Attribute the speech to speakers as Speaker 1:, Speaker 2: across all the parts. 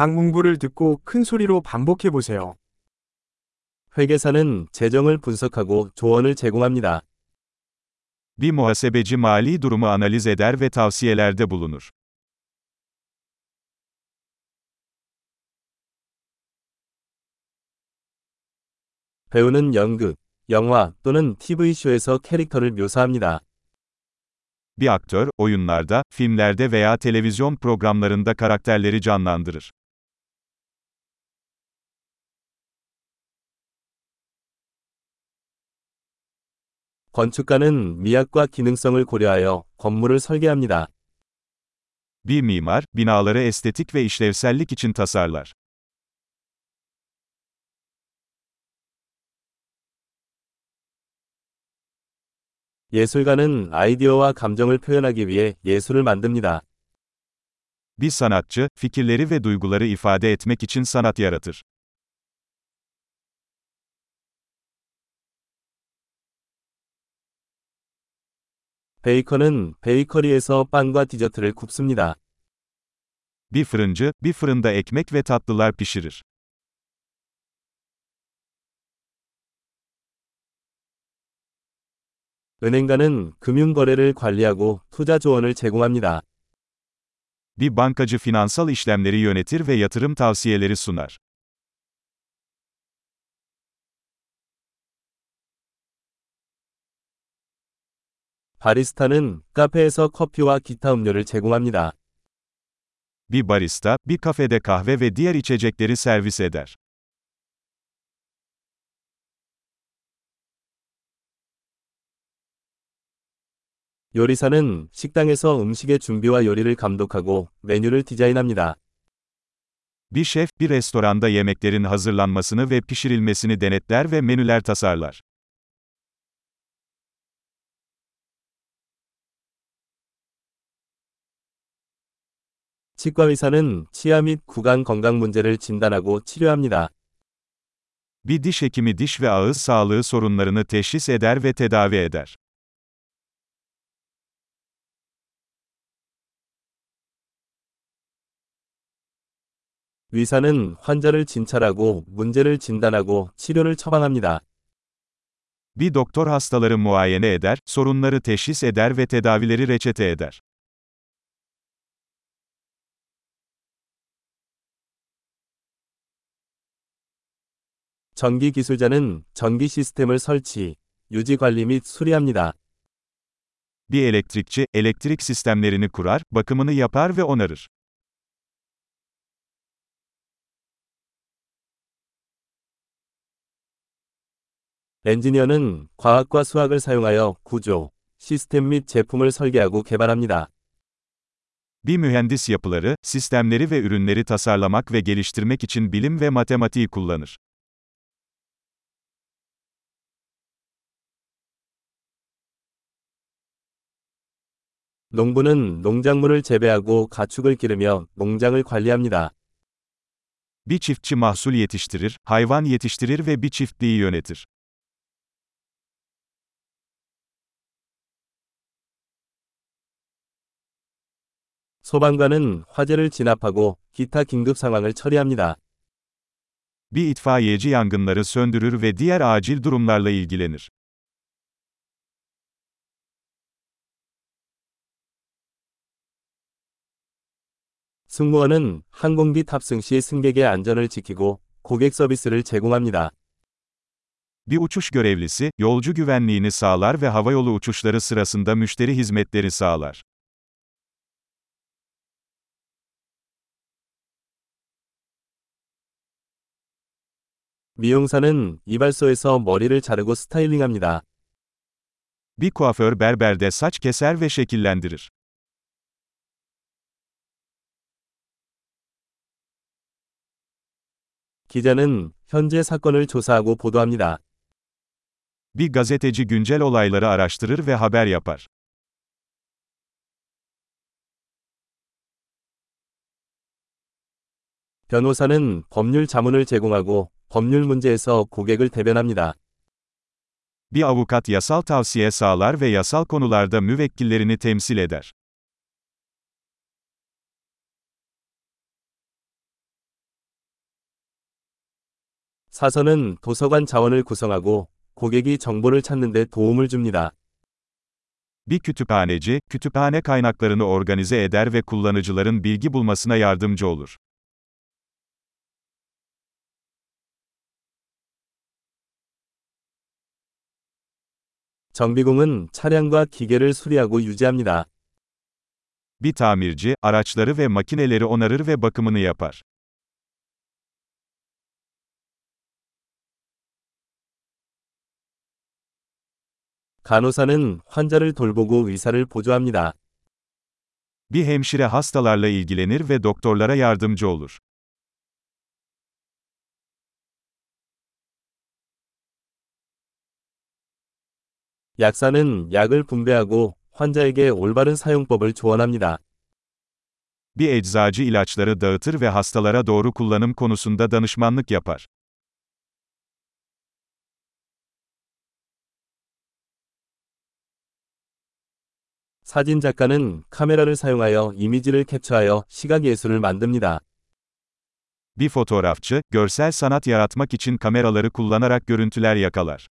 Speaker 1: 각 문구를 듣고 큰 소리로 반복해 보세요.
Speaker 2: 회계사는 재정을 분석하고 조언을 제공합니다.
Speaker 3: Bir muhasebeci mali durumu analiz eder ve tavsiyelerde bulunur.
Speaker 2: 배우는 연극, 영화 또는 TV쇼에서 캐릭터를 묘사합니다.
Speaker 3: Bir aktör, oyunlarda, filmlerde veya televizyon programlarında karakterleri canlandırır.
Speaker 2: 건축가는 미학과 기능성을 고려하여 건물을 설계합니다.
Speaker 3: Bir mimar, binaları estetik ve işlevsellik için tasarlar.
Speaker 2: 예술가는 아이디어와 감정을 표현하기 위해 예술을 만듭니다.
Speaker 3: Bir sanatçı, fikirleri ve duyguları ifade etmek için sanat yaratır.
Speaker 2: 베이커는 베이커리에서 빵과 디저트를 굽습니다.
Speaker 3: Bir fırıncı, bir fırında ekmek ve tatlılar pişirir.
Speaker 2: 은행가는 금융거래를 관리하고 투자 조언을 제공합니다.
Speaker 3: Bir bankacı finansal işlemleri yönetir ve yatırım tavsiyeleri sunar.
Speaker 2: 바리스타는 카페에서 커피와 기타 음료를 제공합니다.
Speaker 3: Bir barista, bir kafede kahve ve diğer içecekleri servis eder.
Speaker 2: 요리사는 식당에서 음식의 준비와 요리를 감독하고 메뉴를 디자인합니다.
Speaker 3: Bir şef, bir restoranda yemeklerin hazırlanmasını ve pişirilmesini denetler ve menüler tasarlar.
Speaker 2: 치과 의사는 치아 및 구강 건강 문제를 진단하고 치료합니다.
Speaker 3: Bir diş hekimi diş ve ağız sağlığı sorunlarını teşhis eder ve tedavi eder.
Speaker 2: 의사는 환자를 진찰하고 문제를 진단하고 치료를 처방합니다.
Speaker 3: Bir doktor hastaları muayene eder, sorunları teşhis eder ve tedavileri reçete eder.
Speaker 2: 전기 기술자는 전기 시스템을 설치, 유지 관리 및 수리합니다.
Speaker 3: Bir elektrikçi, elektrik sistemlerini kurar, bakımını yapar ve onarır.
Speaker 2: 엔지니어는 과학과 수학을 사용하여 구조, 시스템 및 제품을 설계하고 개발합니다.
Speaker 3: Bir mühendis yapıları, sistemleri ve ürünleri tasarlamak ve geliştirmek için bilim ve matematiği kullanır.
Speaker 2: 농부는 농작물을 재배하고 가축을 기르며 농장을 관리합니다.
Speaker 3: Bir çiftçi mahsul yetiştirir, hayvan yetiştirir ve bir çiftliği yönetir.
Speaker 2: 소방관은 화재를 진압하고 기타 긴급 상황을 처리합니다.
Speaker 3: Bir itfaiyeci yangınları söndürür ve diğer acil durumlarla ilgilenir.
Speaker 2: 승무원은 항공기 탑승 시 승객의 안전을 지키고 고객 서비스를 제공합니다.
Speaker 3: Bir uçuş görevlisi, yolcu güvenliğini sağlar ve havayolu uçuşları sırasında müşteri hizmetleri sağlar.
Speaker 2: 미용사는 이발소에서 머리를 자르고 스타일링합니다.
Speaker 3: Bir kuaför berberde saç keser ve şekillendirir.
Speaker 2: 기자는 현재 사건을 조사하고 보도합니다.
Speaker 3: Bir gazeteci güncel olayları araştırır ve haber yapar.
Speaker 2: 변호사는 법률 자문을 제공하고 법률 문제에서 고객을 대변합니다.
Speaker 3: Bir avukat yasal tavsiye sağlar ve yasal konularda müvekkillerini temsil eder.
Speaker 2: 사서는 도서관 자원을 구성하고 고객이 정보를 찾는 데 도움을 줍니다.
Speaker 3: Bir kütüphaneci, kütüphane kaynaklarını organize eder ve kullanıcıların bilgi bulmasına yardımcı olur.
Speaker 2: 정비공은 차량과 기계를 수리하고 유지합니다.
Speaker 3: Bir tamirci, araçları ve makineleri onarır ve bakımını yapar.
Speaker 2: 간호사는 환자를 돌보고 의사를 보조합니다.
Speaker 3: Bir hemşire hastalarla ilgilenir ve doktorlara yardımcı olur.
Speaker 2: 약사는 약을 분배하고 환자에게 올바른 사용법을 조언합니다.
Speaker 3: Bir eczacı ilaçları dağıtır ve hastalara doğru kullanım konusunda danışmanlık yapar.
Speaker 2: 사진 작가는 카메라를 사용하여 이미지를 캡처하여 시각 예술을 만듭니다.
Speaker 3: Bir fotoğrafçı, görsel sanat yaratmak için kameraları kullanarak görüntüler yakalar.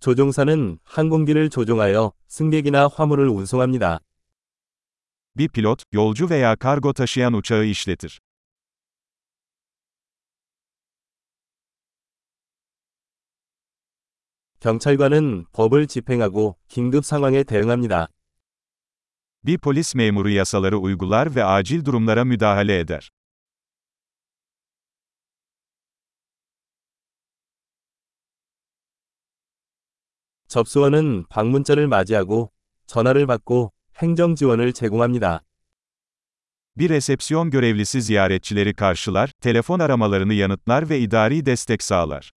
Speaker 2: 조종사는 항공기를 조종하여 승객이나 화물을 운송합니다.
Speaker 3: Bir pilot, yolcu veya kargo taşıyan uçağı işletir.
Speaker 2: 경찰관은 법을 집행하고 긴급 상황에 대응합니다.
Speaker 3: Bir polis memuru yasaları uygular ve acil durumlara müdahale eder.
Speaker 2: 접수원은 방문자를 맞이하고 전화를 받고 행정 지원을 제공합니다.
Speaker 3: Bir resepsiyon görevlisi ziyaretçileri karşılar, telefon aramalarını yanıtlar ve idari destek sağlar.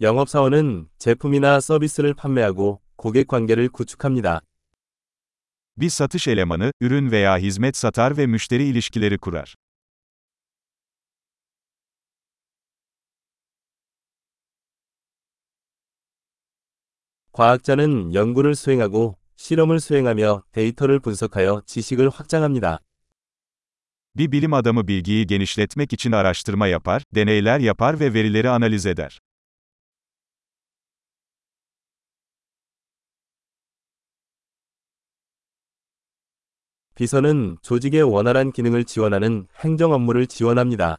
Speaker 2: 영업사원은 제품이나 서비스를 판매하고 고객 관계를 구축합니다.
Speaker 3: Bir satış elemanı, ürün veya hizmet satar ve müşteri ilişkileri kurar.
Speaker 2: 과학자는 연구를 수행하고 실험을 수행하며 데이터를 분석하여 지식을 확장합니다.
Speaker 3: Bir bilim adamı bilgiyi genişletmek için araştırma yapar, deneyler yapar ve verileri analiz eder.
Speaker 2: 비서는 조직의 원활한 기능을 지원하는 행정 업무를 지원합니다.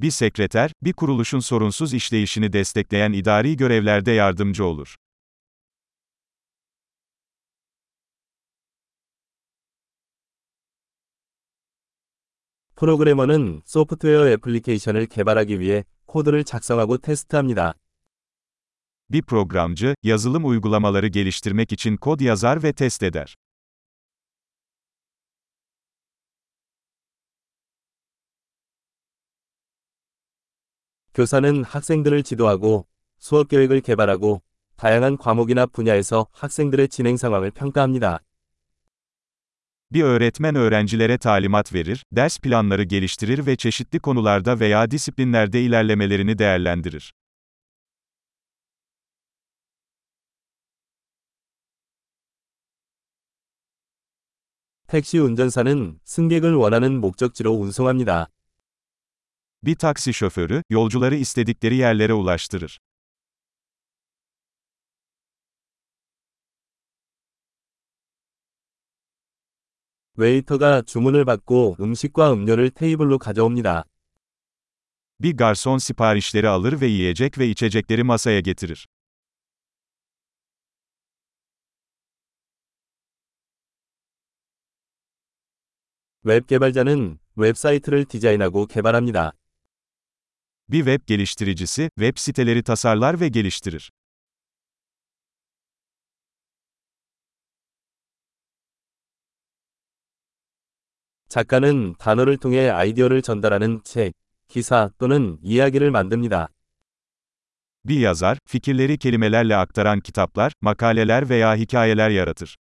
Speaker 3: Bir sekreter, bir kuruluşun sorunsuz işleyişini destekleyen idari görevlerde yardımcı olur.
Speaker 2: 프로그래머는 소프트웨어 애플리케이션을 개발하기 위해 코드를 작성하고 테스트합니다.
Speaker 3: Bir programcı, yazılım uygulamaları geliştirmek için kod yazar ve test eder.
Speaker 2: 교사는 학생들을 지도하고 수업 계획을 개발하고 다양한 과목이나 분야에서 학생들의 진행 상황을 평가합니다.
Speaker 3: Bir öğretmen öğrencilere talimat verir, ders planları geliştirir ve çeşitli konularda veya disiplinlerde ilerlemelerini değerlendirir.
Speaker 2: 택시 운전사는 승객을 원하는 목적지로 운송합니다.
Speaker 3: Bir taksi şoförü, yolcuları istedikleri yerlere ulaştırır.
Speaker 2: 웨이터가 주문을 받고 음식과 음료를 테이블로 가져옵니다.
Speaker 3: Bir garson siparişleri alır ve yiyecek ve içecekleri masaya getirir.
Speaker 2: 웹 개발자는 웹사이트를 디자인하고 개발합니다.
Speaker 3: Bir web geliştiricisi, web siteleri tasarlar ve geliştirir.
Speaker 2: 작가는 단어를 통해 아이디어를 전달하는 책, 기사 또는 이야기를 만듭니다.
Speaker 3: Bir yazar, fikirleri kelimelerle aktaran kitaplar, makaleler veya hikayeler yaratır.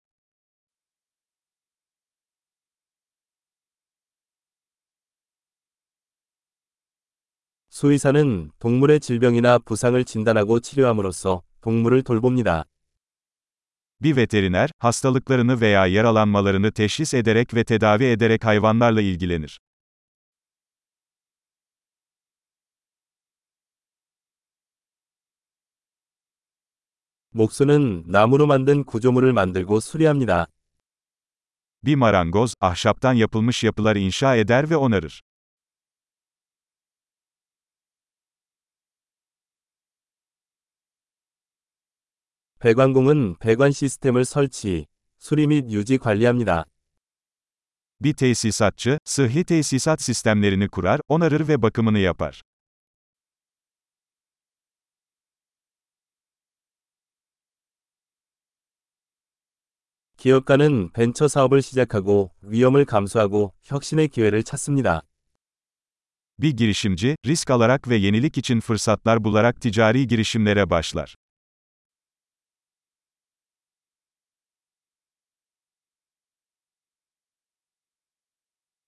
Speaker 2: 수의사는 동물의 질병이나 부상을 진단하고 치료함으로써 동물을 돌봅니다.
Speaker 3: Bir veteriner, hastalıklarını veya yaralanmalarını teşhis ederek ve tedavi ederek hayvanlarla ilgilenir.
Speaker 2: 목수는 나무로 만든 구조물을 만들고 수리합니다.
Speaker 3: Bir marangoz, ahşaptan yapılmış yapılar inşa eder ve onarır.
Speaker 2: 배관공은 배관 시스템을 설치, 수리 및 유지 관리합니다.
Speaker 3: Bir tesisatçı, sıhhi tesisat sistemlerini kurar, onarır ve bakımını yapar.
Speaker 2: 기업가는 벤처 사업을 시작하고 위험을 감수하고 혁신의 기회를 찾습니다.
Speaker 3: Bir girişimci, risk alarak ve yenilik için fırsatlar bularak ticari girişimlere başlar.